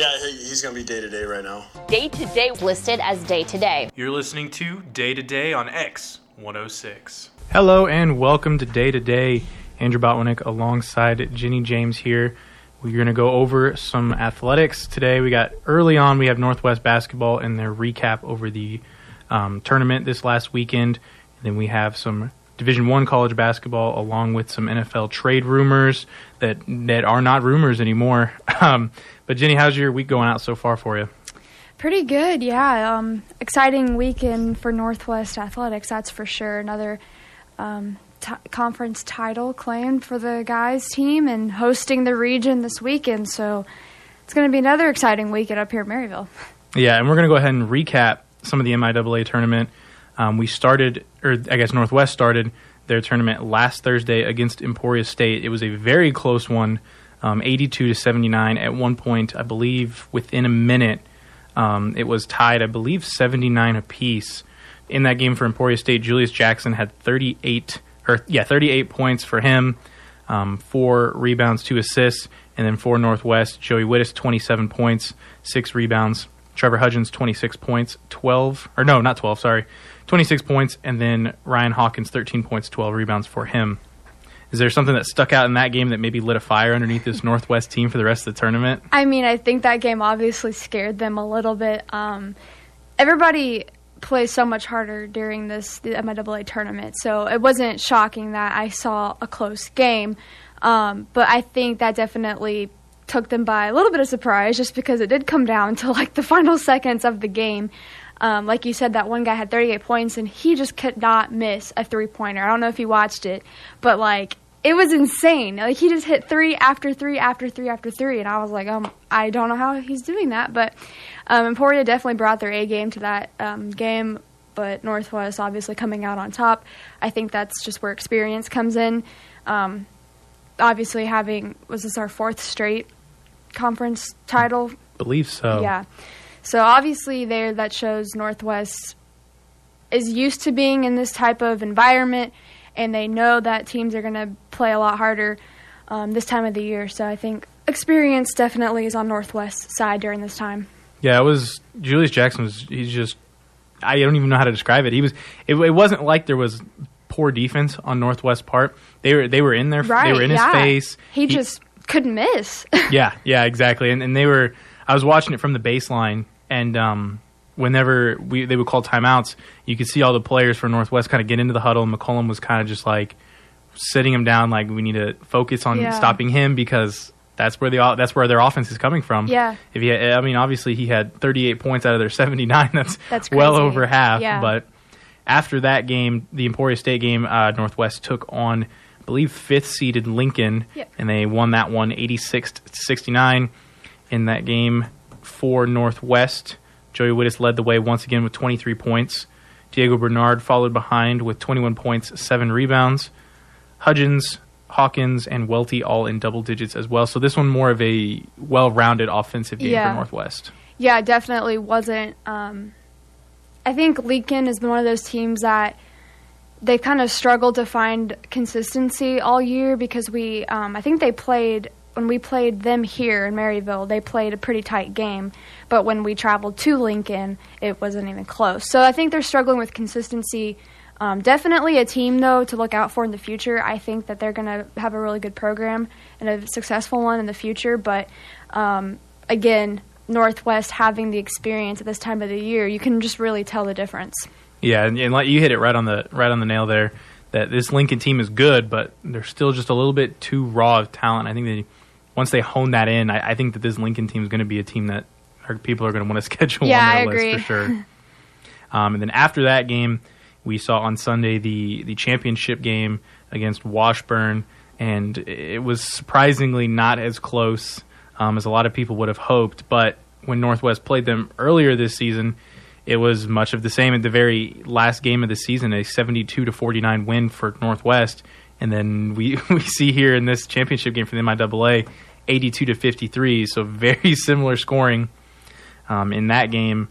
Yeah, he's going to be day to day right now. Day to day listed as day to day. You're listening to Day to Day on X 106. Hello and welcome to Day to Day. Andrew Botwinick alongside Ginny James here. We're going to go over some athletics today. We got early on, we have Northwest basketball and their recap over the um, tournament this last weekend. And then we have some Division One college basketball along with some NFL trade rumors that that are not rumors anymore. Um, but Jenny, how's your week going out so far for you? Pretty good, yeah. Um, exciting weekend for Northwest Athletics, that's for sure. Another um, t- conference title claimed for the guys' team and hosting the region this weekend. So it's going to be another exciting weekend up here in Maryville. Yeah, and we're going to go ahead and recap some of the MIAA tournament. Um, we started, or I guess Northwest started their tournament last Thursday against Emporia State. It was a very close one, um, 82 to 79. At one point, I believe within a minute, um, it was tied, I believe, 79 apiece. In that game for Emporia State, Julius Jackson had 38, or yeah, 38 points for him, um, four rebounds, two assists, and then for Northwest, Joey Witthus, 27 points, six rebounds. Trevor Hudgens, 26 points, 12, or no, not 12, sorry, 26 points, and then Ryan Hawkins, 13 points, 12 rebounds for him. Is there something that stuck out in that game that maybe lit a fire underneath this Northwest team for the rest of the tournament? I mean, I think that game obviously scared them a little bit. Um, everybody plays so much harder during this the MIAA tournament, so it wasn't shocking that I saw a close game. Um, but I think that definitely took them by a little bit of surprise, just because it did come down to like the final seconds of the game. Um, like you said, that one guy had 38 points, and he just could not miss a three pointer. I don't know if you watched it, but like it was insane. Like he just hit three after three after three after three, and I was like, um, I don't know how he's doing that, but um, Emporia definitely brought their A game to that um, game. But Northwest obviously coming out on top. I think that's just where experience comes in. Um, obviously, having was this our fourth straight conference title? Believe so. Yeah. So obviously, there that shows Northwest is used to being in this type of environment, and they know that teams are going to play a lot harder um, this time of the year. So I think experience definitely is on Northwest's side during this time. Yeah, it was Julius Jackson was he's just I don't even know how to describe it. He was it, it wasn't like there was poor defense on Northwest part. They were they were in there Right? they were in yeah. his face. He, just couldn't miss. yeah, yeah, exactly. And and they were I was watching it from the baseline and um whenever we they would call timeouts, you could see all the players for Northwest kind of get into the huddle and McCollum was kind of just like sitting him down like we need to focus on Yeah. stopping him because that's where the that's where their offense is coming from. Yeah. If he, I mean, obviously he had 38 points out of their 79. That's That's well over half. Yeah. But after that game, the Emporia State game, uh, Northwest took on, I believe, fifth seeded Lincoln, Yep. and they won that one 86 to 69. In that game for Northwest, Joey Witthus led the way once again with 23 points. Diego Bernard followed behind with 21 points, seven rebounds. Hudgens, Hawkins, and Welty all in double digits as well. So this one more of a well-rounded offensive game Yeah. for Northwest. Yeah, definitely wasn't. Um, I think Lincoln has been one of those teams that they kind of struggled to find consistency all year because we, um, I think they played when we played them here in Maryville, they played a pretty tight game, but when we traveled to Lincoln, it wasn't even close. So I think they're struggling with consistency. Um, definitely a team though to look out for in the future. I think that they're going to have a really good program and a successful one in the future. But um, again, Northwest having the experience at this time of the year, you can just really tell the difference. Yeah, and, and like you hit it right on the right on the nail there. That this Lincoln team is good, but they're still just a little bit too raw of talent. I think they once they hone that in, I, I think that this Lincoln team is going to be a team that our people are going to want to schedule Yeah, on their I list agree. for sure. um, and then after that game, we saw on Sunday the the championship game against Washburn, and it was surprisingly not as close um, as a lot of people would have hoped. But when Northwest played them earlier this season, it was much of the same at the very last game of the season, a 72 to 49 win for Northwest. And then we, we see here in this championship game for the MIAA, 82 to 53. So very similar scoring. Um, in that game,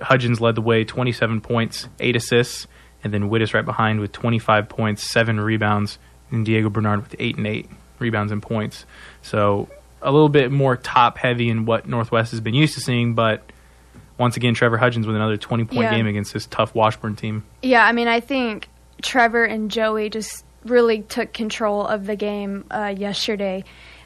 Hudgens led the way, 27 points, eight assists, and then Witthus right behind with 25 points, seven rebounds, and Diego Bernard with eight and eight rebounds and points. So a little bit more top heavy in what Northwest has been used to seeing, but once again, Trevor Hudgens with another 20 point Yeah. game against this tough Washburn team. Yeah, I mean, I think Trevor and Joey just really took control of the game uh, yesterday.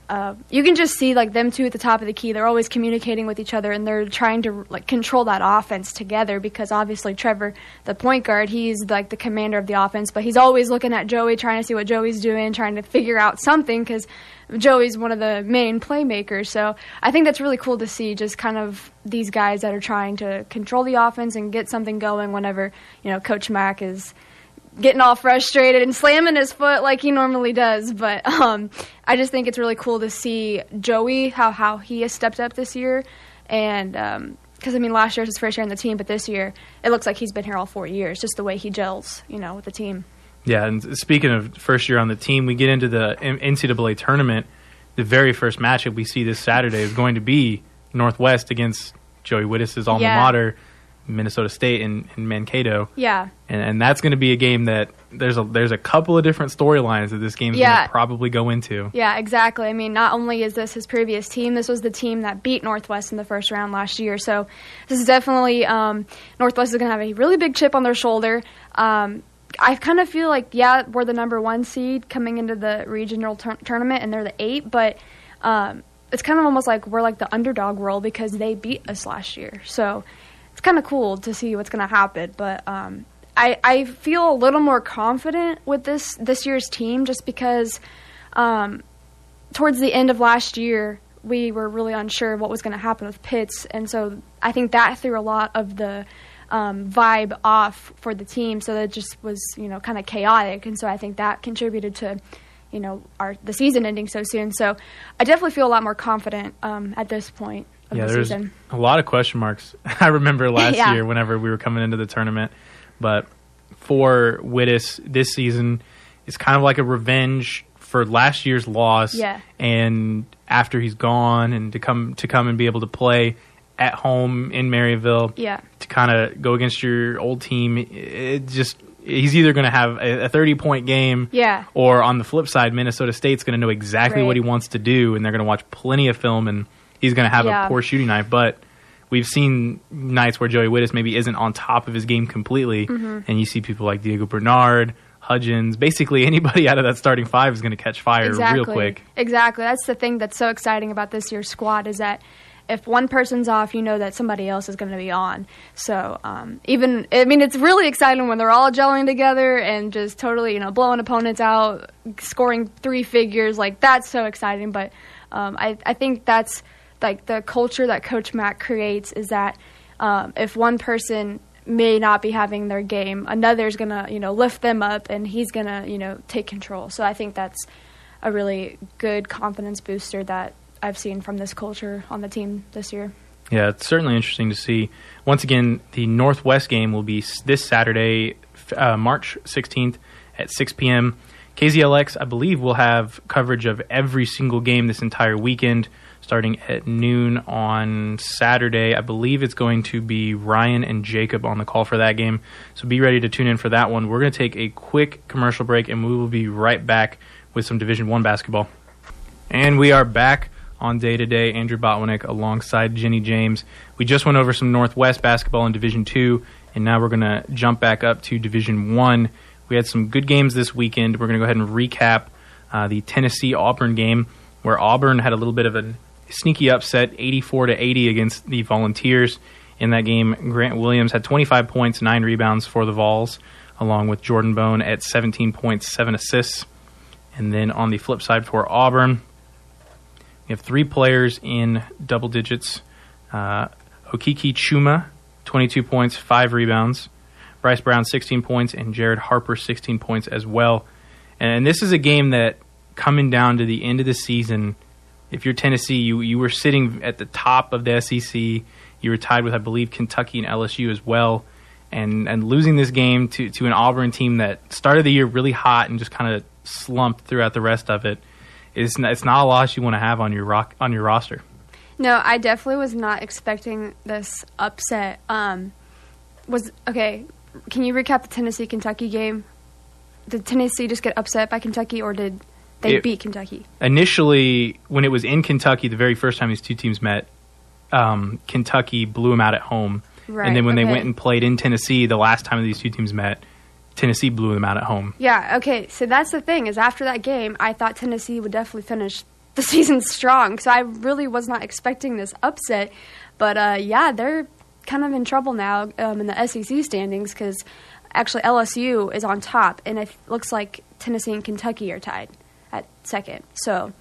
Uh, you can just see like them two at the top of the key. They're always communicating with each other, and they're trying to like control that offense together. Because obviously Trevor, the point guard, he's like the commander of the offense, but he's always looking at Joey, trying to see what Joey's doing, trying to figure out something. Because Joey's one of the main playmakers. So I think that's really cool to see. Just kind of these guys that are trying to control the offense and get something going. Whenever you know Coach Mack is getting all frustrated and slamming his foot like he normally does. But um, I just think it's really cool to see Joey how how he has stepped up this year, and because I mean last year was his first year on the team, but this year it looks like he's been here all four years. Just the way he gels, you know, with the team. Yeah, and speaking of first year on the team, we get into the NCAA tournament. The very first matchup we see this Saturday is going to be Northwest against Joey Witthus' alma Yeah. mater, Minnesota State in, in Mankato. Yeah, and, and that's going to be a game that there's a there's a couple of different storylines that this game is going to probably go into. Yeah, exactly. I mean, not only is this his previous team, this was the team that beat Northwest in the first round last year. So this is definitely um, Northwest is going to have a really big chip on their shoulder. Um, I kind of feel like yeah, we're the number one seed coming into the regional tur- tournament, and they're the eight, but. Um, it's kind of almost like we're like the underdog role because they beat us last year. So kind of cool to see what's going to happen. But um, I, I feel a little more confident with this this year's team just because um, towards the end of last year we were really unsure what was going to happen with Pitts, and so I think that threw a lot of the um, vibe off for the team. So that just was you know kind of chaotic, and so I think that contributed to you know our the season ending so soon. So I definitely feel a lot more confident um, at this point of Yeah, the there's season. a lot of question marks. I remember last Yeah. year whenever we were coming into the tournament, but for Witthus this season, it's kind of like a revenge for last year's loss. Yeah. and after he's gone, and to come to come and be able to play at home in Maryville. Yeah. to kind of go against your old team, it just he's either going to have a, a 30 point game Yeah. or on the flip side minnesota state's going to know exactly what he wants to do and they're going to watch plenty of film and he's going to have Yeah. a poor shooting night but we've seen nights where joey Witthus maybe isn't on top of his game completely Mm-hmm. and you see people like diego bernard hudgens basically anybody out of that starting five is going to catch fire exactly. real quick Exactly. That's the thing that's so exciting about this year's squad is that if one person's off, you know that somebody else is going to be on. So um, even, I mean, it's really exciting when they're all gelling together and just totally, you know, blowing opponents out, scoring three figures. Like that's so exciting. But um, I, I think that's like the culture that Coach Matt creates is that um, if one person may not be having their game, another's gonna, you know, lift them up and he's gonna, you know, take control. So I think that's a really good confidence booster that I've seen from this culture on the team this year. Yeah, it's certainly interesting to see. Once again, the Northwest game will be this Saturday, uh, March 16th at 6 p.m. KZLX, I believe, will have coverage of every single game this entire weekend, starting at noon on Saturday. I believe it's going to be Ryan and Jacob on the call for that game. So be ready to tune in for that one. We're going to take a quick commercial break, and we will be right back with some Division One basketball. And we are back on day to day. Andrew Botwinick alongside Jenny James. We just went over some Northwest basketball in Division Two, and now we're going to jump back up to Division One. We had some good games this weekend. We're going to go ahead and recap uh, the Tennessee Auburn game, where Auburn had a little bit of a sneaky upset, 84 to 80 against the Volunteers. In that game, Grant Williams had 25 points, nine rebounds for the Vols, along with Jordan Bone at 17 points, seven assists. And then on the flip side for Auburn, we have three players in double digits. Uh, Okeke Chuma, 22 points, five rebounds. Bryce Brown, 16 points, and Jared Harper, 16 points as well. And this is a game that, coming down to the end of the season, if you're Tennessee, you, you were sitting at the top of the SEC. You were tied with, I believe, Kentucky and LSU as well. And, and losing this game to, to an Auburn team that started the year really hot and just kind of slumped throughout the rest of it is it's not a loss you want to have on your rock on your roster. No, I definitely was not expecting this upset. Um, was okay. Can you recap the Tennessee Kentucky game? Did Tennessee just get upset by Kentucky, or did They It- beat Kentucky. initially when it was in Kentucky, the very first time these two teams met, um, Kentucky blew them out at home, Right, and then when they went and played in Tennessee, the last time these two teams met, Tennessee blew them out at home. Yeah, okay. So that's the thing is after that game, I thought Tennessee would definitely finish the season strong. So I really was not expecting this upset, but uh, yeah, they're kind of in trouble now um, in the SEC standings because actually LSU is on top, and it looks like Tennessee and Kentucky are tied at second. So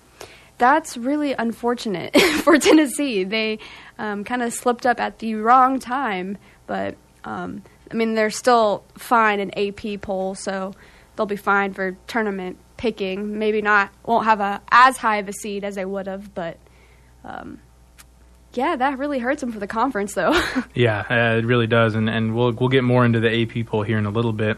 that's really unfortunate for Tennessee. They um, kind of slipped up at the wrong time, but um, I mean they're still fine in AP poll, so they'll be fine for tournament picking. Maybe not won't have a as high of a seed as they would have, but um, yeah, that really hurts them for the conference though. Yeah, uh, it really does, and and we'll we'll get more into the AP poll here in a little bit.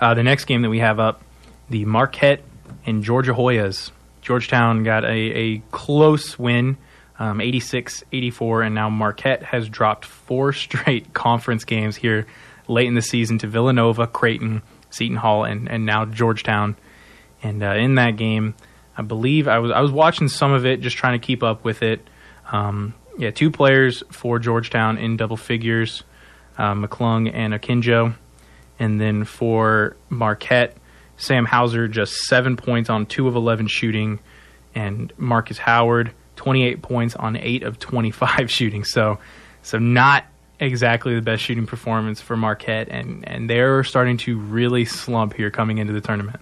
Uh, the next game that we have up, the Marquette and Georgia Hoyas. Georgetown got a, a close win, um, 86-84, and now Marquette has dropped four straight conference games here late in the season to Villanova, Creighton, Seton Hall, and, and now Georgetown. And uh, in that game, I believe I was I was watching some of it, just trying to keep up with it. Um, yeah, two players for Georgetown in double figures, uh, McClung and Akinjo, and then for Marquette, Sam Hauser just seven points on two of eleven shooting, and Markus Howard twenty eight points on eight of twenty five shooting. So, so not exactly the best shooting performance for Marquette, and and they're starting to really slump here coming into the tournament.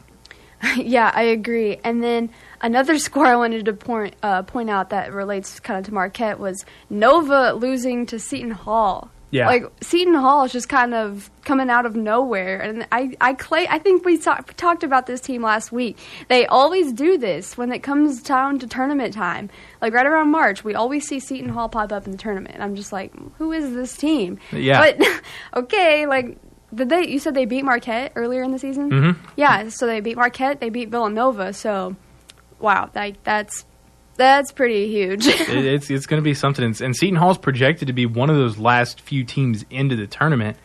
yeah, I agree. And then another score I wanted to point uh, point out that relates kind of to Marquette was Nova losing to Seton Hall. Yeah. like Seton Hall is just kind of coming out of nowhere, and I I clay I think we talk, talked about this team last week. They always do this when it comes down to tournament time. Like right around March, we always see Seton Hall pop up in the tournament. I'm just like, who is this team? Yeah. but okay, like. Did they? You said they beat Marquette earlier in the season. Mm-hmm. Yeah, so they beat Marquette. They beat Villanova. So, wow, like that's that's pretty huge. it, it's it's going to be something. And, Seton Hall's projected to be one of those last few teams into the tournament.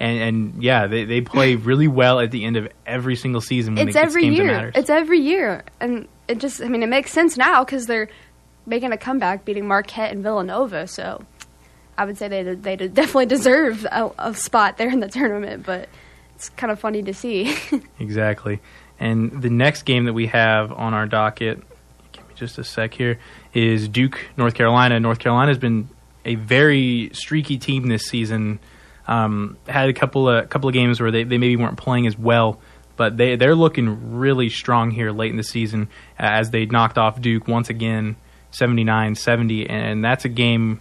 And, and yeah, they, they play really well at the end of every single season when it's it every year. It's every year, and it just I mean it makes sense now because they're making a comeback, beating Marquette and Villanova. So, I would say they they definitely deserve a, a spot there in the tournament. But it's kind of funny to see. Exactly. And the next game that we have on our docket, just a sec here, is Duke, North Carolina. North Carolina's been a very streaky team this season. Um, had a couple of couple of games where they, they maybe weren't playing as well, but they they're looking really strong here late in the season as they knocked off Duke once again, 79-70, and that's a game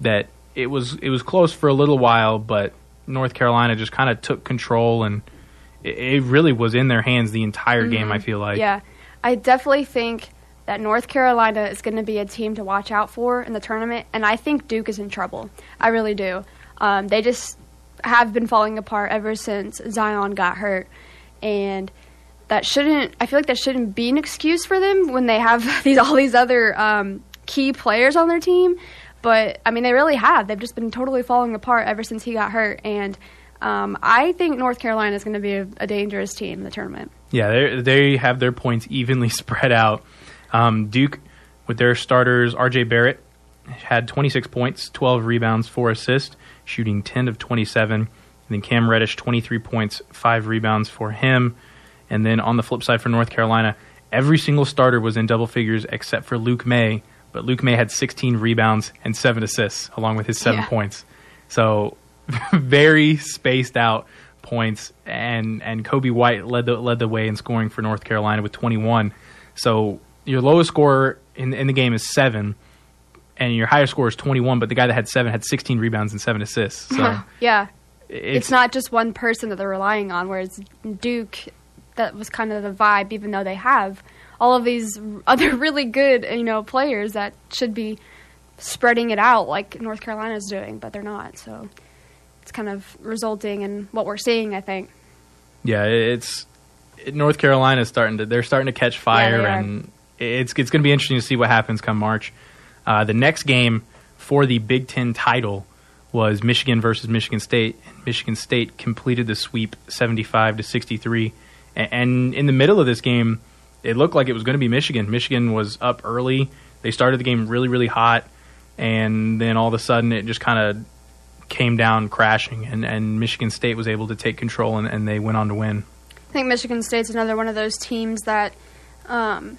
that it was it was close for a little while, but North Carolina just kind of took control and it, it really was in their hands the entire game. I feel like. Mm-hmm. yeah, I definitely think that North Carolina is going to be a team to watch out for in the tournament, and I think Duke is in trouble. I really do. Um, they just have been falling apart ever since Zion got hurt, and that shouldn't. I feel like that shouldn't be an excuse for them when they have these all these other um, key players on their team. But I mean, they really have. They've just been totally falling apart ever since he got hurt, and um, I think North Carolina is going to be a, a dangerous team in the tournament. Yeah, they they have their points evenly spread out. Um, Duke, with their starters, R.J. Barrett had 26 points, 12 rebounds, four assists, shooting 10 of 27. And then Cam Reddish, 23 points, five rebounds for him. And then on the flip side for North Carolina, every single starter was in double figures except for Luke Maye. But Luke Maye had 16 rebounds and seven assists, along with his seven Yeah. points. So very spaced out points, and and Coby White led the led the way in scoring for North Carolina with 21. So your lowest score in in the game is seven, and your highest score is 21. But the guy that had seven had 16 rebounds and seven assists. So yeah, it's, it's, not just one person that they're relying on. Whereas Duke, that was kind of the vibe, even though they have all of these other really good, you know, players that should be spreading it out like North Carolina's doing, but they're not. So it's kind of resulting in what we're seeing. I think. yeah, it's North Carolina is starting to they're starting to catch fire, are. and it's it's going to be interesting to see what happens come March. Uh, the next game for the Big Ten title was Michigan versus Michigan State, Michigan State completed the sweep, seventy-five to sixty-three. A- And in the middle of this game, it looked like it was going to be Michigan. Michigan was up early. They started the game really, really hot, and then all of a sudden it just kind of came down crashing, and, and Michigan State was able to take control, and, and they went on to win. I think Michigan State's another one of those teams that um,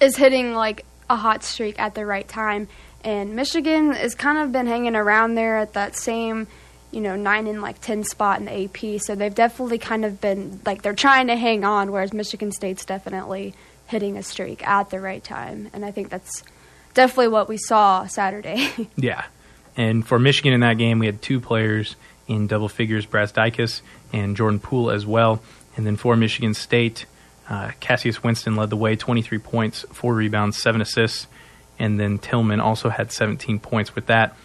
is hitting like a hot streak at the right time. And Michigan has kind of been hanging around there at that same, you know, nine and like ten spot in the AP. So they've definitely kind of been like they're trying to hang on, whereas Michigan State's definitely hitting a streak at the right time. And I think that's definitely what we saw Saturday. Yeah. And for Michigan in that game, we had two players in double figures, Brazdeikis and Jordan Poole as well. And then for Michigan State, uh, Cassius Winston led the way, 23 points, four rebounds, seven assists. And then Tillman also had 17 points with that.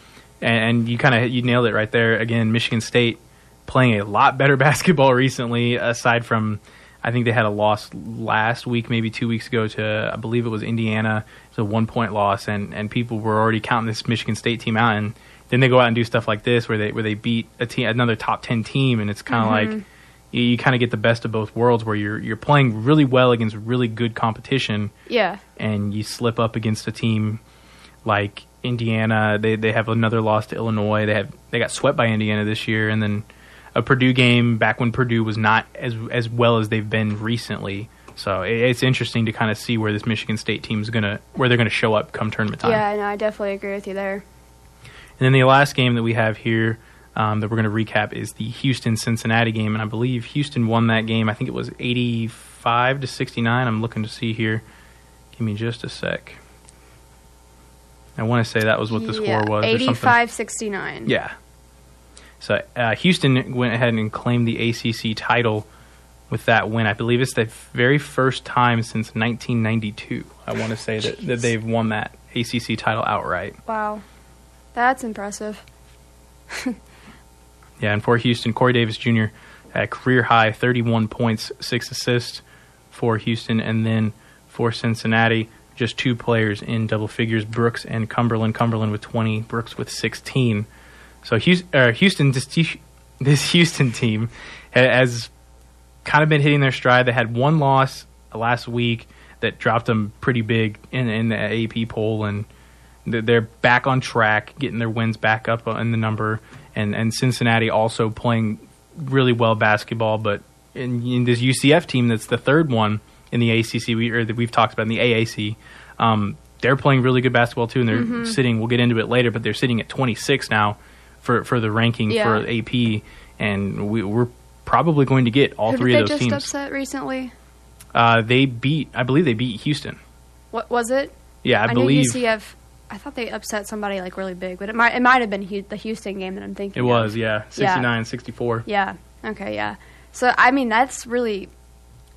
And, and you kind of you nailed it right there. Again, Michigan State playing a lot better basketball recently, aside from I think they had a loss last week, maybe two weeks ago to I believe it was Indiana. It's a one point loss, and, and people were already counting this Michigan State team out, and then they go out and do stuff like this where they where they beat a team another top ten team, and it's kind of like you, you kind of get the best of both worlds where you're you're playing really well against really good competition, yeah. and you slip up against a team like Indiana. They they have another loss to Illinois. They have they got swept by Indiana this year, and then a Purdue game back when Purdue was not as as well as they've been recently. So it, it's interesting to kind of see where this Michigan State team is gonna where they're gonna show up come tournament time. Yeah, no, I definitely agree with you there. And then the last game that we have here um, that we're going to recap is the Houston Cincinnati game, and I believe Houston won that game. I think it was eighty-five to sixty-nine. I'm looking to see here. Give me just a sec. I want to say that was what the yeah, score was. or 85 69. Yeah. So uh, Houston went ahead and claimed the ACC title with that win. I believe it's the very first time since 1992. I want to say that, that they've won that ACC title outright. Wow. That's impressive. Yeah, and for Houston, Corey Davis Jr. had career high 31 points, six assists for Houston, and then for Cincinnati, just two players in double figures, Brooks and Cumberland. Cumberland with 20, Brooks with 16. So Houston, uh, Houston this, this Houston team has kind of been hitting their stride. They had one loss last week that dropped them pretty big in, in the AP poll, and they're back on track, getting their wins back up in the number. And and Cincinnati also playing really well basketball, but in, in this UCF team that's the third one in the ACC we, or that we've talked about in the AAC, um, they're playing really good basketball too, and they're sitting. We'll get into it later, but they're sitting at 26 now for for the ranking Yeah. for AP, and we, we're probably going to get all Who three of they those just teams. upset recently? Uh, they beat, I believe they beat Houston. What was it? Yeah, I, know believe UCF. I thought they upset somebody like really big, but it might it might have been Hu- the Houston game that I'm thinking. it of. was. Yeah, 69, 64. Yeah. Okay. Yeah. So I mean, that's really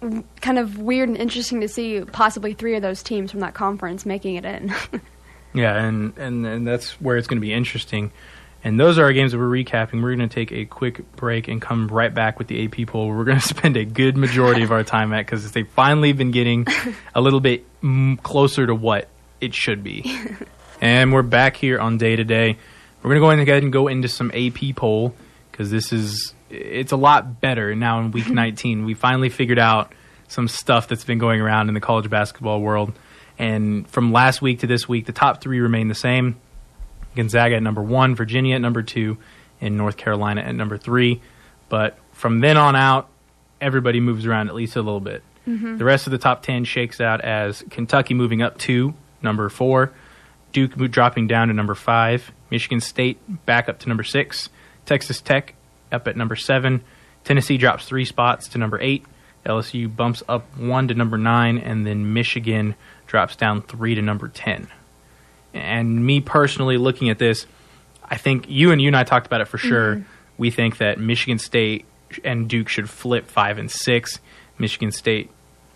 w- kind of weird and interesting to see possibly three of those teams from that conference making it in. Yeah, and, and, and that's where it's going to be interesting. And those are our games that we're recapping. We're going to take a quick break and come right back with the AP poll. We're going to spend a good majority of our time at because they've finally been getting a little bit closer to what it should be. And we're back here on day to day. We're going to go ahead and go into some AP poll because this is it's a lot better now in week 19. We finally figured out some stuff that's been going around in the college basketball world. And from last week to this week, the top three remain the same. Gonzaga at number one, Virginia at number two, and North Carolina at number three. But from then on out, everybody moves around at least a little bit. Mm-hmm. The rest of the top 10 shakes out as Kentucky moving up to number four, Duke dropping down to number five, Michigan State back up to number six, Texas Tech up at number seven, Tennessee drops three spots to number eight, LSU bumps up one to number nine, and then Michigan drops down three to number 10. And me personally, looking at this, I think you and you and I talked about it for sure. Mm-hmm. We think that Michigan State and Duke should flip five and six. Michigan State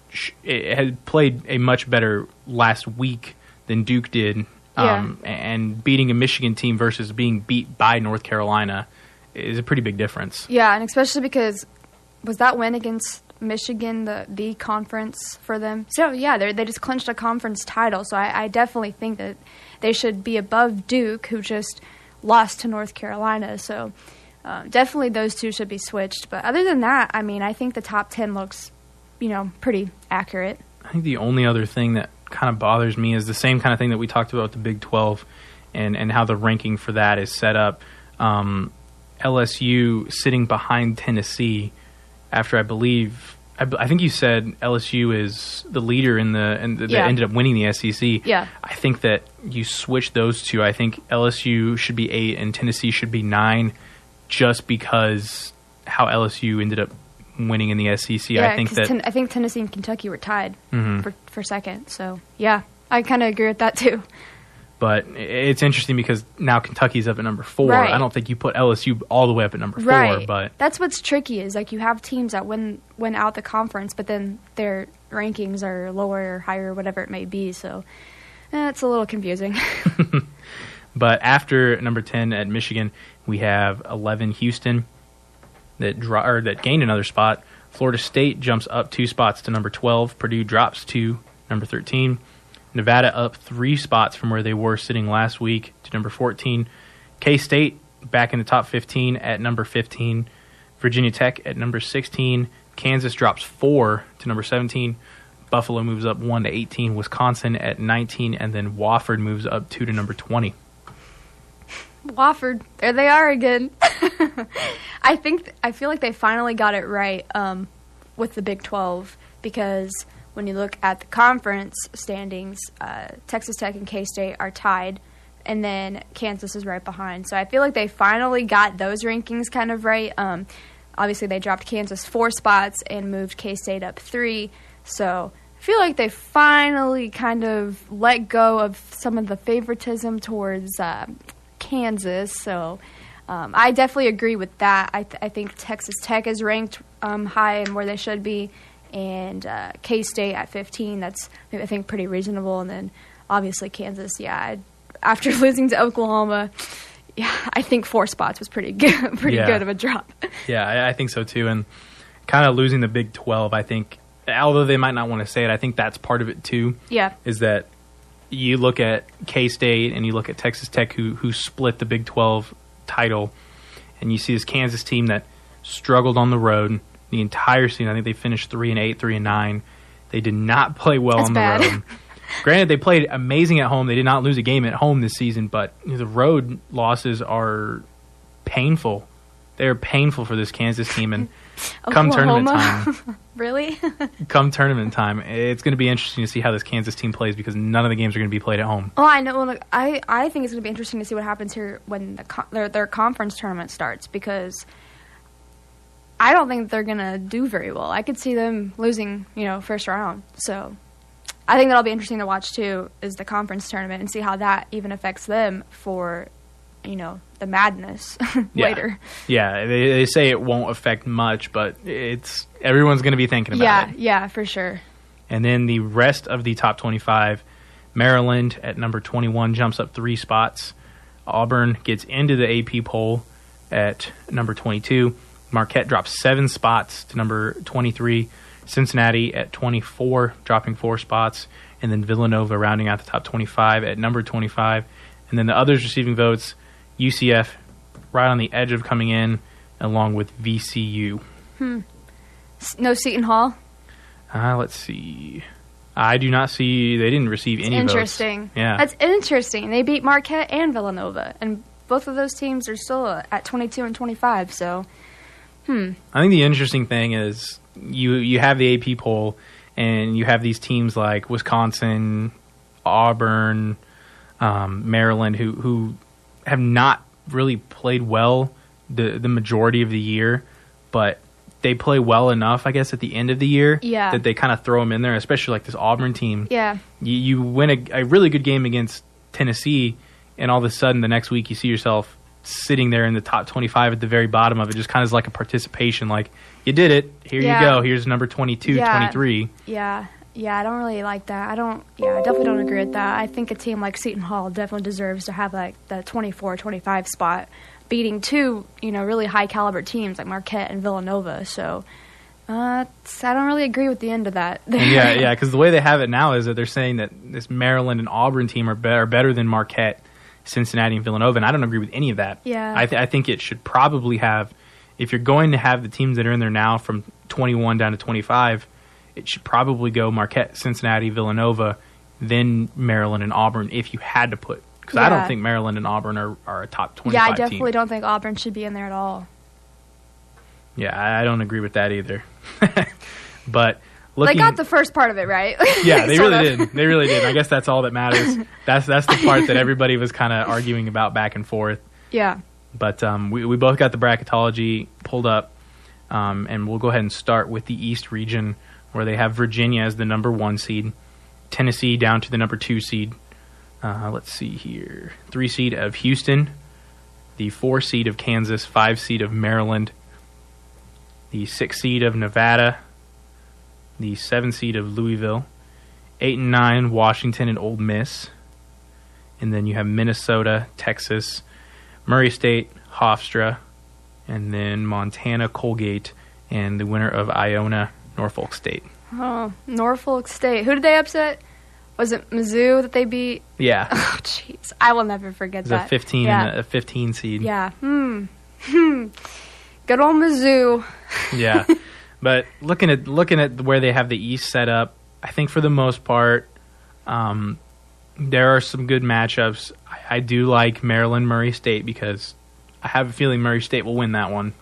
sh- it had played a much better last week than Duke did, um, and beating a Michigan team versus being beat by North Carolina is a pretty big difference. yeah, and especially because was that win against Michigan the the conference for them? So yeah, they they just clinched a conference title. So I, I definitely think that they should be above Duke, who just lost to North Carolina. So. Um, definitely, those two should be switched. But other than that, I mean, I think the top ten looks, you know, pretty accurate. I think the only other thing that kind of bothers me is the same kind of thing that we talked about with the Big 12 and, and how the ranking for that is set up. Um, LSU sitting behind Tennessee after I believe I think you said LSU is the leader in the and th- Yeah. that ended up winning the SEC. Yeah. I think that you switch those two. I think LSU should be eight and Tennessee should be nine, just because how LSU ended up winning in the SEC. Yeah, I think that Ten- I think Tennessee and Kentucky were tied Mhm. for for second. So yeah, I kind of agree with that too. But it's interesting because now Kentucky's up at number four. Right. I don't think you put LSU all the way up at number four, but that's what's tricky is like you have teams that win win out the conference, but then their rankings are lower or higher, whatever it may be. So eh, it's a little confusing. but after number ten at Michigan, we have eleven Houston that dro- or that gained another spot. Florida State jumps up two spots to number twelve. Purdue drops to number thirteen. Nevada up three spots from where they were sitting last week to number fourteen. K State back in the top fifteen at number fifteen. Virginia Tech at number 16. Kansas drops four to number 17. Buffalo moves up one to 18. Wisconsin at 19. And then Wofford moves up two to number 20. Wofford, there they are again. I think I feel like they finally got it right um, with the Big 12 because when you look at the conference standings, uh, Texas Tech and K State are tied, and then Kansas is right behind. So I feel like they finally got those rankings kind of right. Um, obviously, they dropped Kansas four spots and moved K State up three. So I feel like they finally kind of let go of some of the favoritism towards uh, Kansas. So um, I definitely agree with that. I, th- I think Texas Tech is ranked um, high and where they should be, and uh, K State at 15. That's I think pretty reasonable. And then obviously Kansas. Yeah, I, after losing to Oklahoma. Yeah, I think four spots was pretty good, pretty Yeah. good of a drop. Yeah, I, I think so too. And kind of losing the Big 12, I think, although they might not want to say it, I think that's part of it too. Yeah, is that you look at K State and you look at Texas Tech, who who split the Big Twelve title, and you see this Kansas team that struggled on the road the entire season. I think they finished three and eight, three and nine. They did not play well That's on the bad. road. Granted, they played amazing at home. They did not lose a game at home this season, but the road losses are painful. They are painful for this Kansas team, and Oh, come tournament time, really? come tournament time, it's going to be interesting to see how this Kansas team plays because none of the games are going to be played at home. Oh, I know. well, Look, I I think it's going to be interesting to see what happens here when the con- their their conference tournament starts because I don't think they're going to do very well. I could see them losing, you know, first round. So I think that'll be interesting to watch too. Is the conference tournament and see how that even affects them for, you know, the madness later. Yeah, they, they say it won't affect much, but it's everyone's going to be thinking about Yeah, it. yeah, yeah, for sure. And then the rest of the top 25, Maryland at number 21 jumps up three spots. Auburn gets into the AP poll at number 22. Marquette drops seven spots to number 23. Cincinnati at 24, dropping four spots. And then Villanova rounding out the top 25 at number 25. And then the others receiving votes, UCF right on the edge of coming in, along with VCU. S- No Seton Hall. Uh, let's see. I do not see. They didn't receive any votes. interesting. Yeah. That's interesting. They beat Marquette and Villanova, and both of those teams are still at 22 and 25. So, hmm. I think the interesting thing is you you have the AP poll, and you have these teams like Wisconsin, Auburn, um, Maryland, who who have not really played well the the majority of the year, but they play well enough, I guess, at the end of the year Yeah. that they kind of throw them in there, especially like this Auburn team. yeah, you, you win a, a really good game against Tennessee, and all of a sudden the next week you see yourself sitting there in the top 25 at the very bottom of it, just kind of like a participation. Like, you did it. Here Yeah. you go. Here's number 22, Yeah. 23. yeah, yeah. I don't really like that. I don't. Yeah, I definitely don't agree with that. I think a team like Seton Hall definitely deserves to have like the 24, 25 spot, beating two, you know, really high caliber teams like Marquette and Villanova. So, uh, I don't really agree with the end of that. Yeah, yeah, because the way they have it now is that they're saying that this Maryland and Auburn team are, be- are better than Marquette, Cincinnati, and Villanova, and I don't agree with any of that. Yeah. I, th- I think it should probably have, if you're going to have the teams that are in there now from 21 down to 25, it should probably go Marquette, Cincinnati, Villanova, then Maryland and Auburn if you had to put. Because I don't think Maryland and Auburn are, are a top Yeah, I definitely team. don't think Auburn should be in there at all. Yeah, I I don't agree with that either. but They got the first part of it right. yeah, they really of. did. They really did. I guess that's all that matters. That's that's the part that everybody was kind of arguing about back and forth. Yeah. But um, we we both got the bracketology pulled up, um, and we'll go ahead and start with the East region where they have Virginia as the number one seed, Tennessee down to the number two seed. Uh, let's see here, three seed of Houston, the four seed of Kansas, five seed of Maryland, the six seed of Nevada, the seven seed of Louisville, eight and nine Washington and Ole Miss, and then you have Minnesota, Texas, Murray State, Hofstra, and then Montana, Colgate, and the winner of Iona, Norfolk State. Oh, Norfolk State. Who did they upset? Was it Mizzou that they beat? Yeah, Oh, jeez. I will never forget it's a that. 15 Yeah. a 15 seed. yeah. Hmm. Hmm. Good old Mizzou. yeah. But looking at looking at where they have the East set up, I think for the most part, um, there are some good matchups. I, I do like Maryland Murray State because I have a feeling Murray State will win that one.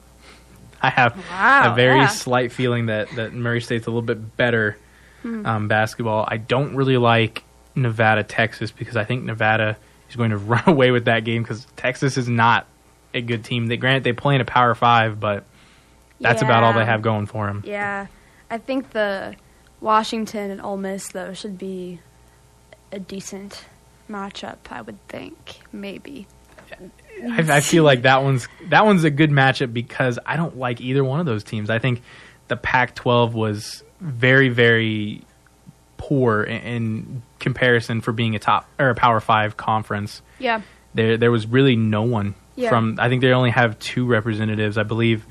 I have Wow, a very yeah. slight feeling that, that Murray State's a little bit better Hmm. um, basketball. I don't really like Nevada Texas because I think Nevada is going to run away with that game because Texas is not a good team. They granted they play in a Power Five, but that's about all they have going for them. Yeah. I think the Washington and Ole Miss, though, should be a decent matchup, I would think. Maybe. I, I feel like that one's that one's a good matchup because I don't like either one of those teams. I think the Pac-12 was very very poor in, in comparison for being a top or a Power Five conference. Yeah. There there was really no one Yeah. from. I think they only have two representatives. I believe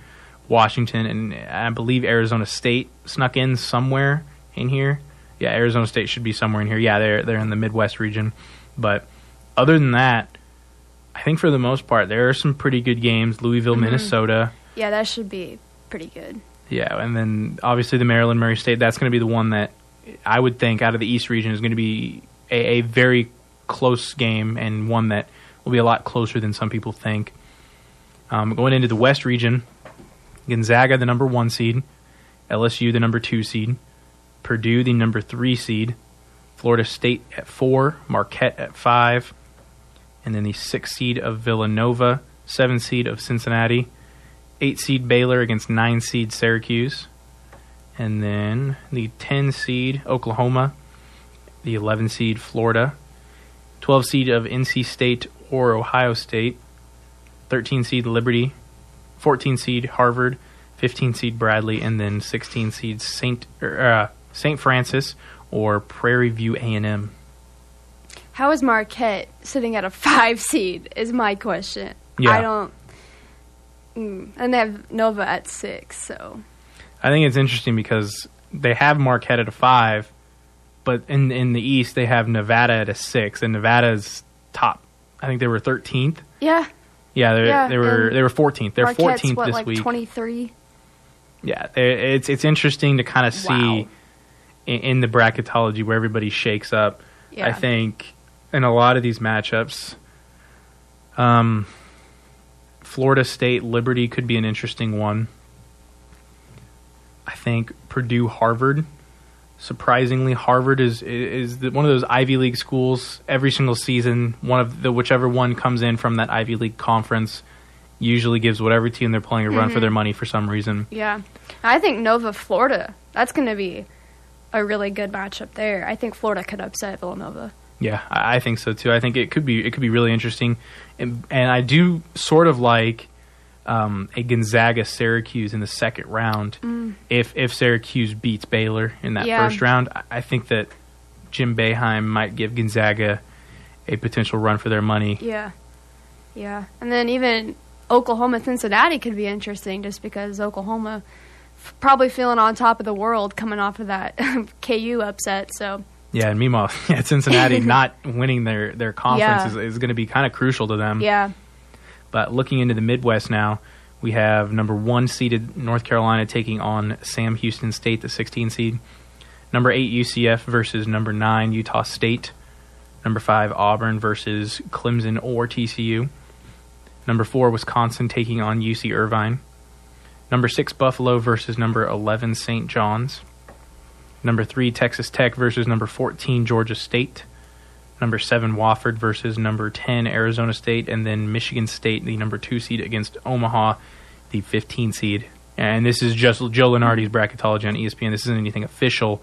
Washington and I believe Arizona State snuck in somewhere in here. Yeah, Arizona State should be somewhere in here. Yeah, they're they're in the Midwest region, but other than that, I think for the most part there are some pretty good games. Louisville, Mm-hmm. Minnesota. Yeah, that should be pretty good. Yeah, and then obviously the Maryland Murray State. That's going to be the one that I would think out of the East region is going to be a, a very close game and one that will be a lot closer than some people think. Um, going into the West region, Gonzaga the number one seed, LSU the number two seed, Purdue the number three seed, Florida State at four, Marquette at five, and then the six seed of Villanova, seven seed of Cincinnati, eight seed Baylor against nine seed Syracuse, and then the ten seed Oklahoma, the eleven seed Florida, twelve seed of NC State or Ohio State, thirteen seed Liberty, fourteen seed Harvard, fifteen seed Bradley, and then sixteen seed Saint er, uh, Saint Francis or Prairie View A and M. How is Marquette sitting at a five seed? Is my question. Yeah. I don't. Mm, and they have Nova at six, so I think it's interesting because they have Marquette at a five, but in in the East they have Nevada at a six, and Nevada's top. I think they were thirteenth. yeah. Yeah, they Yeah, they were they were fourteenth. They're fourteenth this like week. twenty three. Yeah, they, it's it's interesting to kind of see Wow. in, in the bracketology where everybody shakes up. Yeah. I think in a lot of these matchups, um, Florida State Liberty could be an interesting one. I think Purdue Harvard. Surprisingly, Harvard is is the, one of those Ivy League schools. Every single season, one of the whichever one comes in from that Ivy League conference usually gives whatever team they're playing a run for their money for some reason. Yeah, I think Nova Florida. That's going to be a really good matchup there. I think Florida could upset Villanova. Yeah, I, think so too. I think it could be it could be really interesting, and, and I do sort of like um, a Gonzaga Syracuse in the second round. If if Syracuse beats Baylor in that Yeah. first round, I, think that Jim Boeheim might give Gonzaga a potential run for their money. Yeah, yeah, and then even Oklahoma Cincinnati could be interesting just because Oklahoma f- probably feeling on top of the world coming off of that KU upset. So Yeah, and meanwhile, yeah, Cincinnati not winning their their conference Yeah. is, is going to be kind of crucial to them. yeah, But looking into the Midwest now, we have number one seeded North Carolina taking on Sam Houston State, the 16 seed. Number eight UCF versus number nine Utah State. Number five Auburn versus Clemson or TCU. Number four Wisconsin taking on UC Irvine. Number six Buffalo versus number eleven St. John's. Number three Texas Tech versus number fourteen Georgia State. Number seven Wofford versus number ten Arizona State, and then Michigan State, the number two seed against Omaha, the 15 seed. And this is just Joe Lunardi's bracketology on ESPN. This isn't anything official,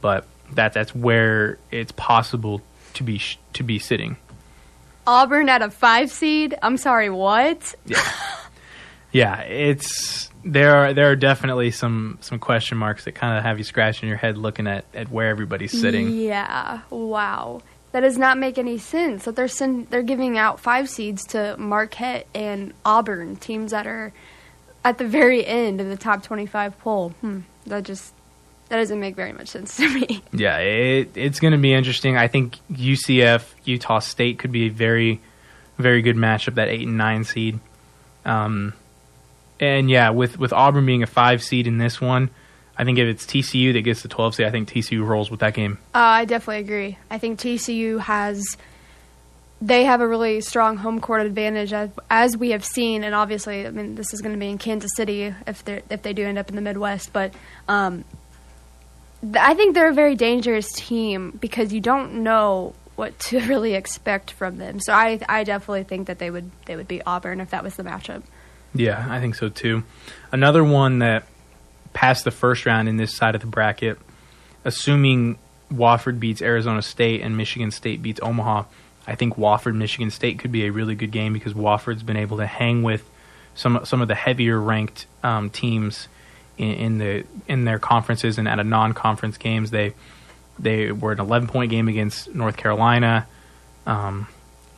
but that that's where it's possible to be sh- to be sitting. Auburn at a five seed. I'm sorry, what? Yeah, Yeah, it's there are there are definitely some some question marks that kind of have you scratching your head looking at at where everybody's sitting. Yeah. Wow. That does not make any sense. That they're send, they're giving out five seeds to Marquette and Auburn, teams that are at the very end of the top 25 poll. Hmm. That just that doesn't make very much sense to me. Yeah, it, it's going to be interesting. I think UCF Utah State could be a very very good matchup. That eight and nine seed. Um, and yeah, with with Auburn being a five seed in this one, I think if it's TCU that gets the 12 seed, I think TCU rolls with that game. Uh, I definitely agree. I think TCU has they have a really strong home court advantage as, as we have seen, and obviously, I mean, this is going to be in Kansas City if they if they do end up in the Midwest. But um, I think they're a very dangerous team because you don't know what to really expect from them. So I I definitely think that they would they would beat Auburn if that was the matchup. Yeah, I think so too. Another one that passed the first round in this side of the bracket, assuming Wofford beats Arizona State and Michigan State beats Omaha, I think Wofford Michigan State could be a really good game because Wofford's been able to hang with some some of the heavier ranked um, teams in, in the in their conferences and at a non-conference games they they were an 11 point game against North Carolina, um,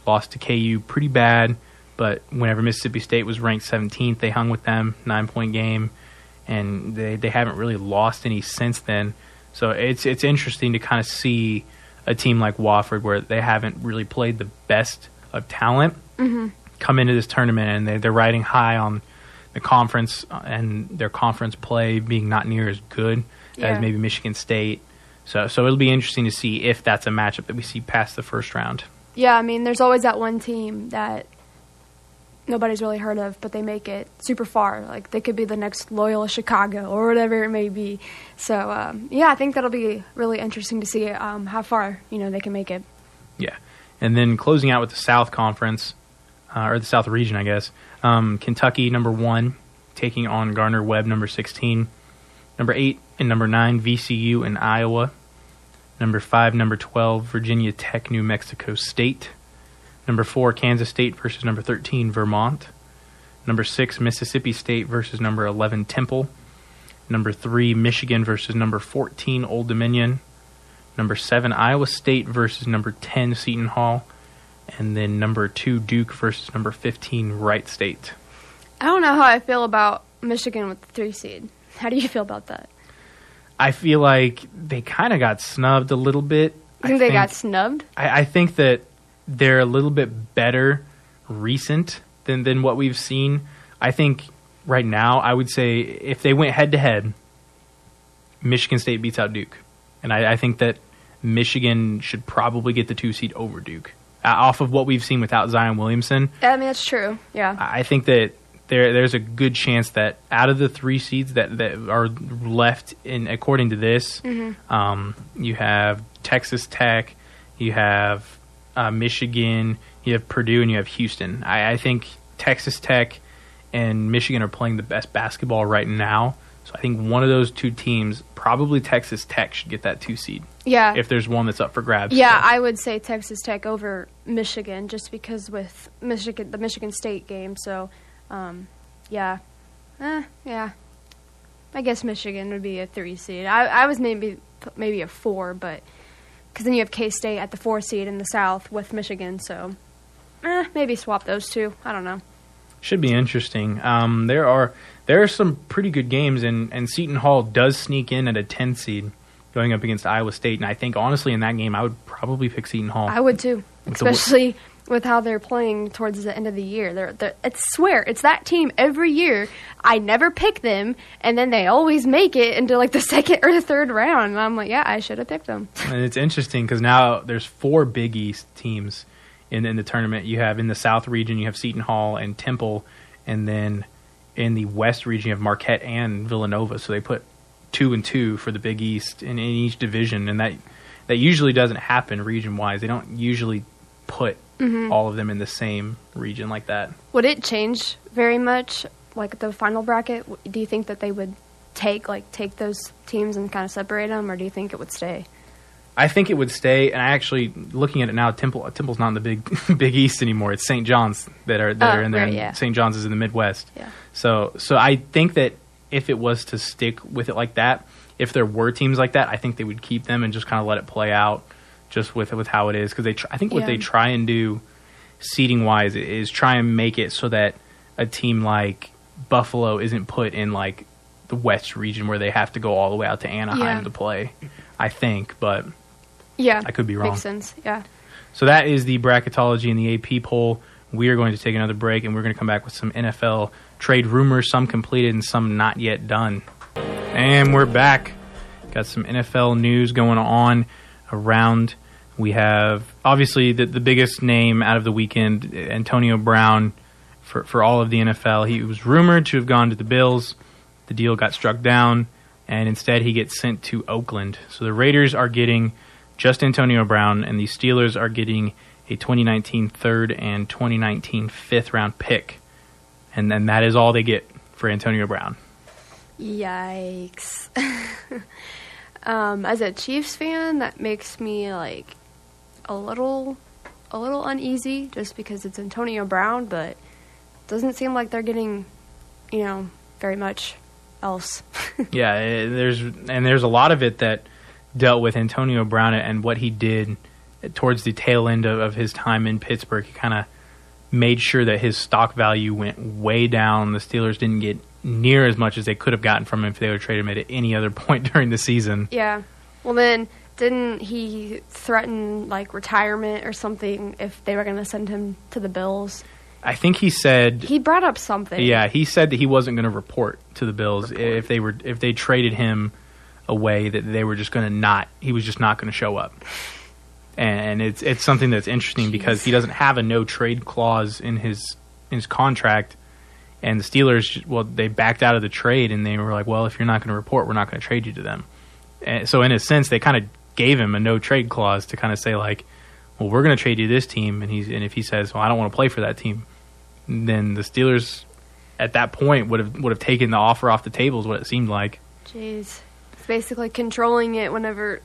lost to KU pretty bad, but whenever Mississippi State was ranked 17th, they hung with them nine point game, and they they haven't really lost any since then. So it's it's interesting to kind of see a team like Wofford where they haven't really played the best of talent mm-hmm. come into this tournament and they, they're riding high on the conference and their conference play being not near as good Yeah. as maybe Michigan State. So so it'll be interesting to see if that's a matchup that we see past the first round. Yeah, I mean, there's always that one team that nobody's really heard of, but they make it super far. Like they could be the next Loyola Chicago or whatever it may be. So um, yeah, I think that'll be really interesting to see um, how far you know they can make it. Yeah. And then closing out with the South Conference, uh, or the South region, I guess. Um, Kentucky, number one, taking on Gardner Webb, number 16. Number eight and number nine, VCU and Iowa. Number five, number 12, Virginia Tech, New Mexico State. Number four, Kansas State versus number 13, Vermont. Number six, Mississippi State versus number 11, Temple. Number three, Michigan versus number 14, Old Dominion. Number seven, Iowa State versus number 10, Seton Hall. And then number two, Duke versus number 15, Wright State. I don't know how I feel about Michigan with the three seed. How do you feel about that? I feel like they kind of got snubbed a little bit. I think they got snubbed. I, I think that they're a little bit better recent than, than what we've seen. I think right now, I would say if they went head to head, Michigan State beats out Duke. And I, I think that Michigan should probably get the two seed over Duke. Uh, off of what we've seen without Zion Williamson, I mean, that's true. Yeah. I think that there there's a good chance that out of the three seeds that, that are left in according to this, um, you have Texas Tech, you have uh, Michigan, you have Purdue, and you have Houston. I, I think Texas Tech and Michigan are playing the best basketball right now. So I think one of those two teams, probably Texas Tech, should get that two seed Yeah. if there's one that's up for grabs. Yeah, So- I would say Texas Tech over Michigan, just because with Michigan, the Michigan State game. So, um, yeah, eh, yeah. I guess Michigan would be a three seed. I, I was maybe maybe a four, but because then you have K State at the four seed in the South with Michigan. So, eh, maybe swap those two. I don't know. Should be interesting. Um, there are there are some pretty good games, and, and Seton Hall does sneak in at a ten seed, going up against Iowa State. And I think honestly, in that game, I would probably pick Seton Hall. I would too, especially with how they're playing towards the end of the year. They're, they're, I swear, it's that team every year. I never pick them, and then they always make it into like the second or the third round. And I'm like, yeah, I should have picked them. And it's interesting because now there's four Big East teams in, in the tournament. You have in the South region, you have Seton Hall and Temple, and then in the West region, you have Marquette and Villanova. So they put two and two for the Big East in, in each division, and that that usually doesn't happen region wise. They don't usually put Mm-hmm. all of them in the same region like that. Would it change very much, like the final bracket? Do you think that they would take like take those teams and kind of separate them, or do you think it would stay? I think it would stay, and I actually looking at it now, Temple Temple's not in the big Big East anymore. It's St. John's that are that Oh, are in there. right, yeah. St. John's is in the Midwest. Yeah. So so I think that if it was to stick with it like that, if there were teams like that, I think they would keep them and just kind of let it play out, just with with how it is. Because they, tr- I think what Yeah. they try and do, seating wise, is try and make it so that a team like Buffalo isn't put in like the West region where they have to go all the way out to Anaheim Yeah. to play. I think, but Yeah, I could be wrong. Makes sense. Yeah. so that is the bracketology and the AP poll. We are going to take another break and we're going to come back with some NFL trade rumors, some completed and some not yet done. And we're back. Got some NFL news going on around. We have obviously the, the biggest name out of the weekend, Antonio Brown, for, for all of the NFL. He was rumored to have gone to the Bills. The deal got struck down, and instead he gets sent to Oakland. So the Raiders are getting just Antonio Brown, and the Steelers are getting a 2019 third and 2019 fifth round pick. And then that is all they get for Antonio Brown. Yikes. um, as a Chiefs fan, that makes me like a little a little uneasy just because it's Antonio Brown, but doesn't seem like they're getting, you know, very much else. yeah, eh, there's and there's a lot of it that dealt with Antonio Brown and what he did towards the tail end of, of his time in Pittsburgh. He kind of made sure that his stock value went way down. The Steelers didn't get near as much as they could have gotten from him if they would have traded him at any other point during the season. yeah. Well then didn't he threaten like retirement or something if they were going to send him to the Bills? I think he said He brought up something. Yeah, he said that he wasn't going to report to the Bills if they were if they traded him away that they were just going to not he was just not going to show up. And it's it's something that's interesting because he doesn't have a no trade clause in his in his contract and the Steelers well they backed out of the trade and they were like, "Well, if you're not going to report, we're not going to trade you to them." And so in a sense, they kind of gave him a no trade clause to kind of say like, "Well, we're going to trade you this team," and he's and if he says, "Well, I don't want to play for that team," then the Steelers at that point would have would have taken the offer off the table. Is what it seemed like. Jeez. It's basically controlling it whenever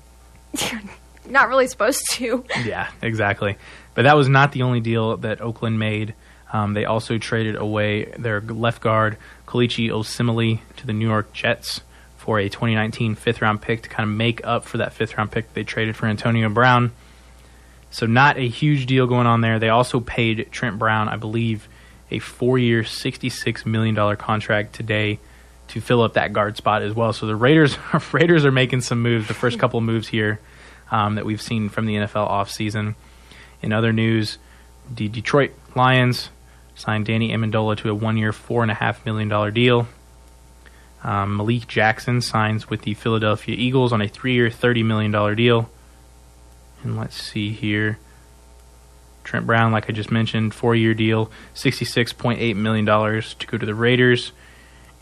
you're not really supposed to. yeah, exactly. But that was not the only deal that Oakland made. Um, they also traded away their left guard Kelechi Osemele to the New York Jets for a 2019 fifth round pick to kind of make up for that fifth round pick they traded for Antonio Brown. So not a huge deal going on there. They also paid Trent Brown, I believe, a four-year, $66 million contract today to fill up that guard spot as well. So the Raiders Raiders are making some moves. The first couple of moves here um, that we've seen from the NFL offseason. In other news, the Detroit Lions signed Danny Amendola to a one-year, four and a half million dollar deal. Um, Malik Jackson signs with the Philadelphia Eagles on a three-year, thirty million dollar deal. And let's see here. Trent Brown, like I just mentioned, four-year deal, sixty-six point eight million dollars to go to the Raiders.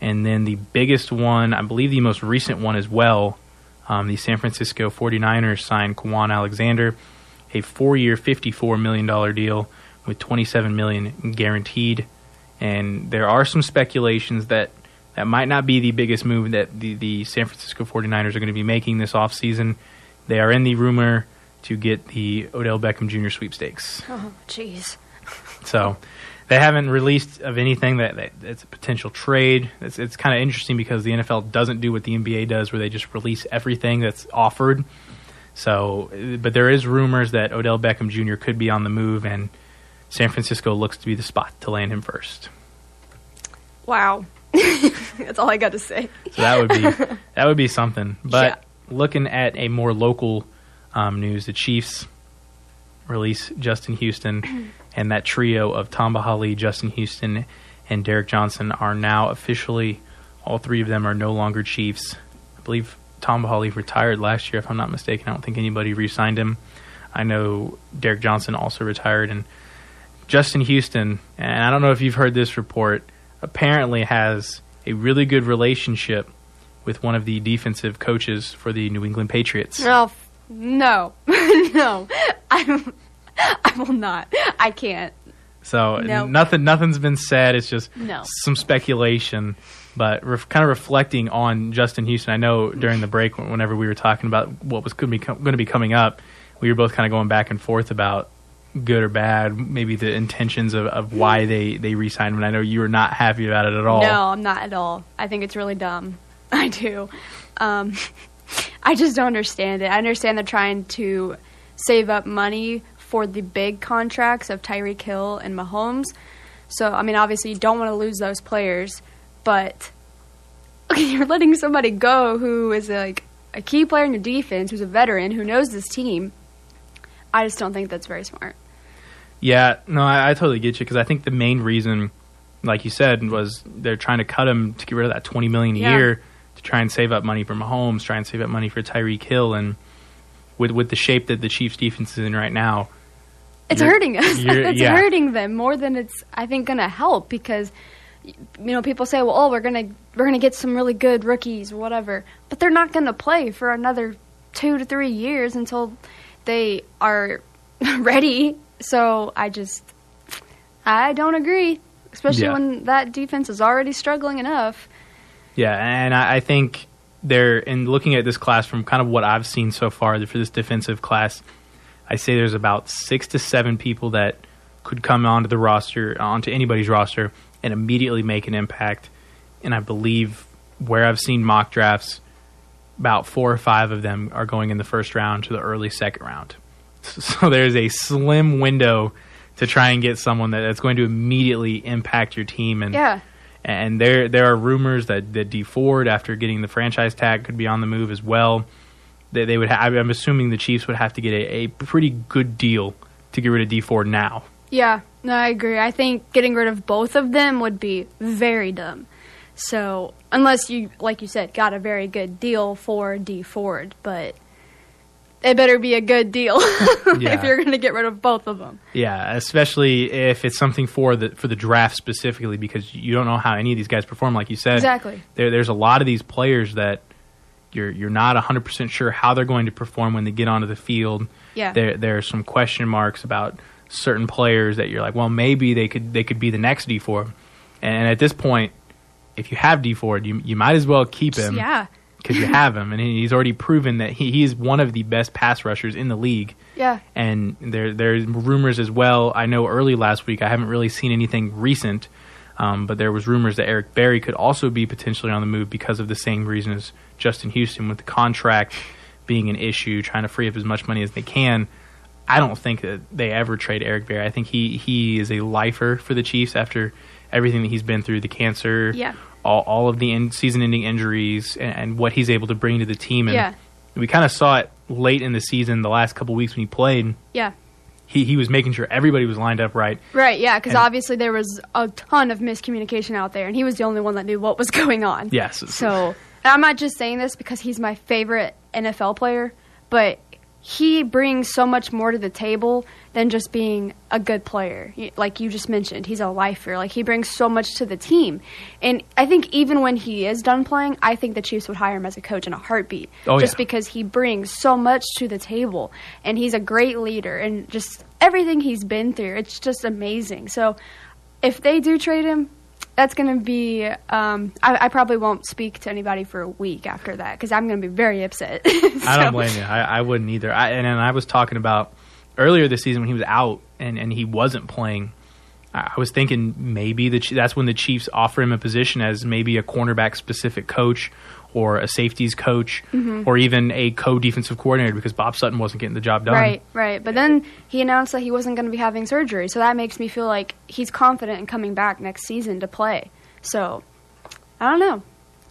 And then the biggest one, I believe the most recent one as well, um, the San Francisco 49ers signed Kwon Alexander, a four-year, $54 million deal with 27 million guaranteed. And there are some speculations that that might not be the biggest move that the, the San Francisco 49ers are going to be making this offseason. They are in the rumor to get the Odell Beckham Jr. sweepstakes. Oh, jeez. So they haven't released of anything that, that it's a potential trade. It's, it's kind of interesting because the NFL doesn't do what the NBA does, where they just release everything that's offered. So, but there is rumors that Odell Beckham Jr. could be on the move, and San Francisco looks to be the spot to land him first. Wow. That's all I got to say. So that would be that would be something. But Yeah. looking at a more local um, news, the Chiefs release Justin Houston and that trio of Tamba Hali, Justin Houston, and Derrick Johnson are now officially all three of them are no longer Chiefs. I believe Tamba Hali retired last year, if I'm not mistaken. I don't think anybody re-signed him. I know Derrick Johnson also retired, and Justin Houston. And I don't know if you've heard this report. Apparently, has a really good relationship with one of the defensive coaches for the New England Patriots. No, f- no, no. I'm, I will not. I can't. So No. nothing, nothing's been said. It's just No. some speculation. But ref, kind of reflecting on Justin Houston, I know during the break, whenever we were talking about what was going to be going to be coming up, we were both kind of going back and forth about good or bad, maybe the intentions of, of why they they re-signed him. And I know you were not happy about it at all. No, I'm not at all. I think it's really dumb. I do. Um, I just don't understand it. I understand they're trying to save up money for the big contracts of Tyreek Hill and Mahomes. So, I mean, obviously, you don't want to lose those players, but okay, you're letting somebody go who is like a key player in your defense, who's a veteran, who knows this team. I just don't think that's very smart. Yeah, no, I, I totally get you because I think the main reason, like you said, was they're trying to cut him to get rid of that twenty million a Yeah. year to try and save up money for Mahomes, try and save up money for Tyreek Hill, and with with the shape that the Chiefs' defense is in right now, It's hurting us. it's yeah. hurting them more than it's I think going to help because you know people say, "Well, oh, we're going to we're to get some really good rookies or whatever." But they're not going to play for another 2 to 3 years until they are ready. So, I just I don't agree, especially Yeah. when that defense is already struggling enough. Yeah, and I, I think they're in looking at this class from kind of what I've seen so far for this defensive class. I say there's about six to seven people that could come onto the roster, onto anybody's roster, and immediately make an impact. And I believe where I've seen mock drafts, about four or five of them are going in the first round to the early second round. So there's a slim window to try and get someone that, that's going to immediately impact your team. And Yeah. and there there are rumors that that Dee Ford, after getting the franchise tag, could be on the move as well. They, they would. Ha- I'm assuming the Chiefs would have to get a, a pretty good deal to get rid of Dee Ford now. Yeah, no, I agree. I think getting rid of both of them would be very dumb. So, unless you, like you said, got a very good deal for Dee Ford, but it better be a good deal Yeah. if you're going to get rid of both of them. Yeah, especially if it's something for the for the draft specifically, because you don't know how any of these guys perform. Like you said, Exactly. There, there's a lot of these players that you're you're not 100 percent sure how they're going to perform when they get onto the field. Yeah. there there are some question marks about certain players that you're like, well, maybe they could they could be the next Dee Ford. And at this point, if you have Dee Ford, you you might as well keep him. Yeah. Because you have him, and he's already proven that he, he is one of the best pass rushers in the league Yeah. and there there's rumors as well. I know early last week I haven't really seen anything recent, um, but there was rumors that Eric Berry could also be potentially on the move because of the same reason as Justin Houston with the contract being an issue, trying to free up as much money as they can. I don't think that they ever trade Eric Berry. I think he he is a lifer for the Chiefs after everything that he's been through, the cancer, Yeah. All, all of the in, season-ending injuries, and, and what he's able to bring to the team. And Yeah. we kind of saw it late in the season, the last couple weeks when he played Yeah. he, he was making sure everybody was lined up right. Right, yeah, because obviously there was a ton of miscommunication out there, and he was the only one that knew what was going on. Yes. So, and I'm not just saying this because he's my favorite NFL player, but he brings so much more to the table than just being a good player. Like you just mentioned, he's a lifer. Like he brings so much to the team. And I think even when he is done playing, I think the Chiefs would hire him as a coach in a heartbeat. Oh, just yeah. because he brings so much to the table and he's a great leader and just everything he's been through, it's just amazing. So if they do trade him, that's going to be. Um, I, I probably won't speak to anybody for a week after that because I'm going to be very upset. I don't blame you. I, I wouldn't either. I, and, and I was talking about earlier this season when he was out and, and he wasn't playing. I I was thinking maybe the that's when the Chiefs offer him a position as maybe a cornerback specific coach or a safeties coach Mm-hmm. or even a co defensive coordinator because Bob Sutton wasn't getting the job done. Right, right. But then he announced that he wasn't going to be having surgery, so that makes me feel like he's confident in coming back next season to play. So I don't know.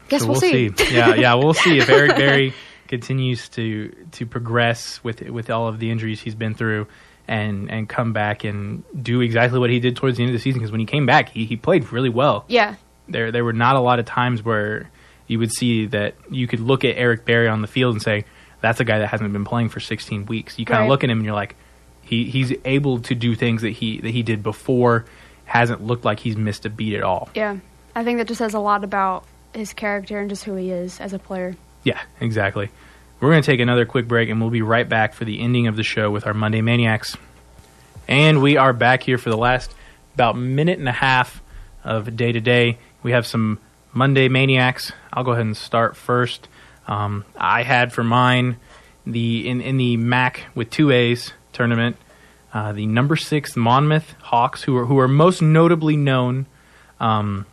Guess So we'll, see. yeah, yeah, we'll see if Eric Berry continues to to progress with with all of the injuries he's been through, and and come back and do exactly what he did towards the end of the season. Because when he came back, he, he played really well. Yeah. There there were not a lot of times where you would see that you could look at Eric Berry on the field and say that's a guy that hasn't been playing for 16 weeks. You kind of Right. look at him and you're like, he he's able to do things that he that he did before. Hasn't looked like he's missed a beat at all. Yeah. I think that just says a lot about his character and just who he is as a player. Yeah, exactly. We're going to take another quick break and we'll be right back for the ending of the show with our Monday Maniacs. And we are back here for the last about minute and a half of day to day. We have some Monday Maniacs. I'll go ahead and start first. Um, I had for mine the in, in the MAAC with two A's tournament, uh, the number six Monmouth Hawks, who are who are most notably known um,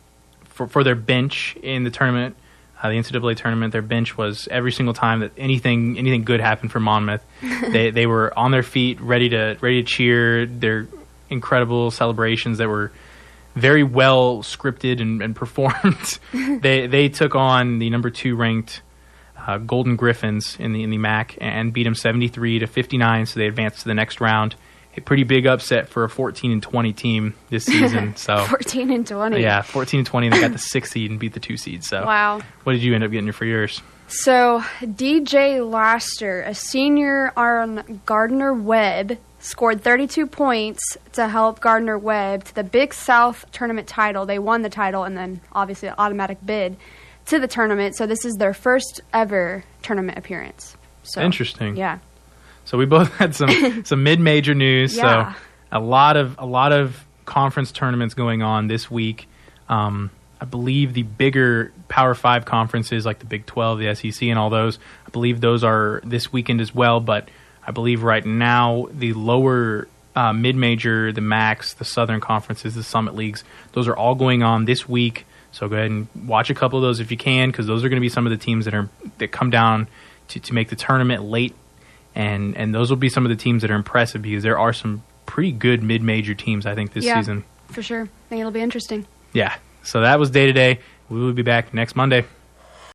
for for their bench in the tournament, uh, the NCAA tournament. Their bench was every single time that anything anything good happened for Monmouth, they they were on their feet, ready to ready to cheer. Their incredible celebrations that were very well scripted and, and performed. they they took on the number two ranked uh, Golden Griffins in the in the MAAC and beat them seventy three to fifty nine. So they advanced to the next round. A pretty big upset for a fourteen and twenty team this season. So 14 and 20. yeah, fourteen and twenty. And They got the sixth seed and beat the two seed. So Wow. what did you end up getting for yours? So, DJ Laster, a senior on Gardner Webb, scored 32 points to help Gardner Webb to the Big South tournament title. They won the title and then obviously an automatic bid to the tournament. So, this is their first ever tournament appearance. So, Interesting. Yeah. So we both had some some mid major news. Yeah. So a lot of a lot of conference tournaments going on this week. Um, I believe the bigger Power Five conferences like the Big Twelve, the SEC, and all those. I believe those are this weekend as well. But I believe right now the lower uh, mid major, the Max, the Southern conferences, the Summit leagues, those are all going on this week. So go ahead and watch a couple of those if you can, because those are going to be some of the teams that are that come down to, to make the tournament late and and those will be some of the teams that are impressive because there are some pretty good mid-major teams I think this yeah, season. For sure. I think it'll be interesting. Yeah. So that was day to day. We will be back next Monday.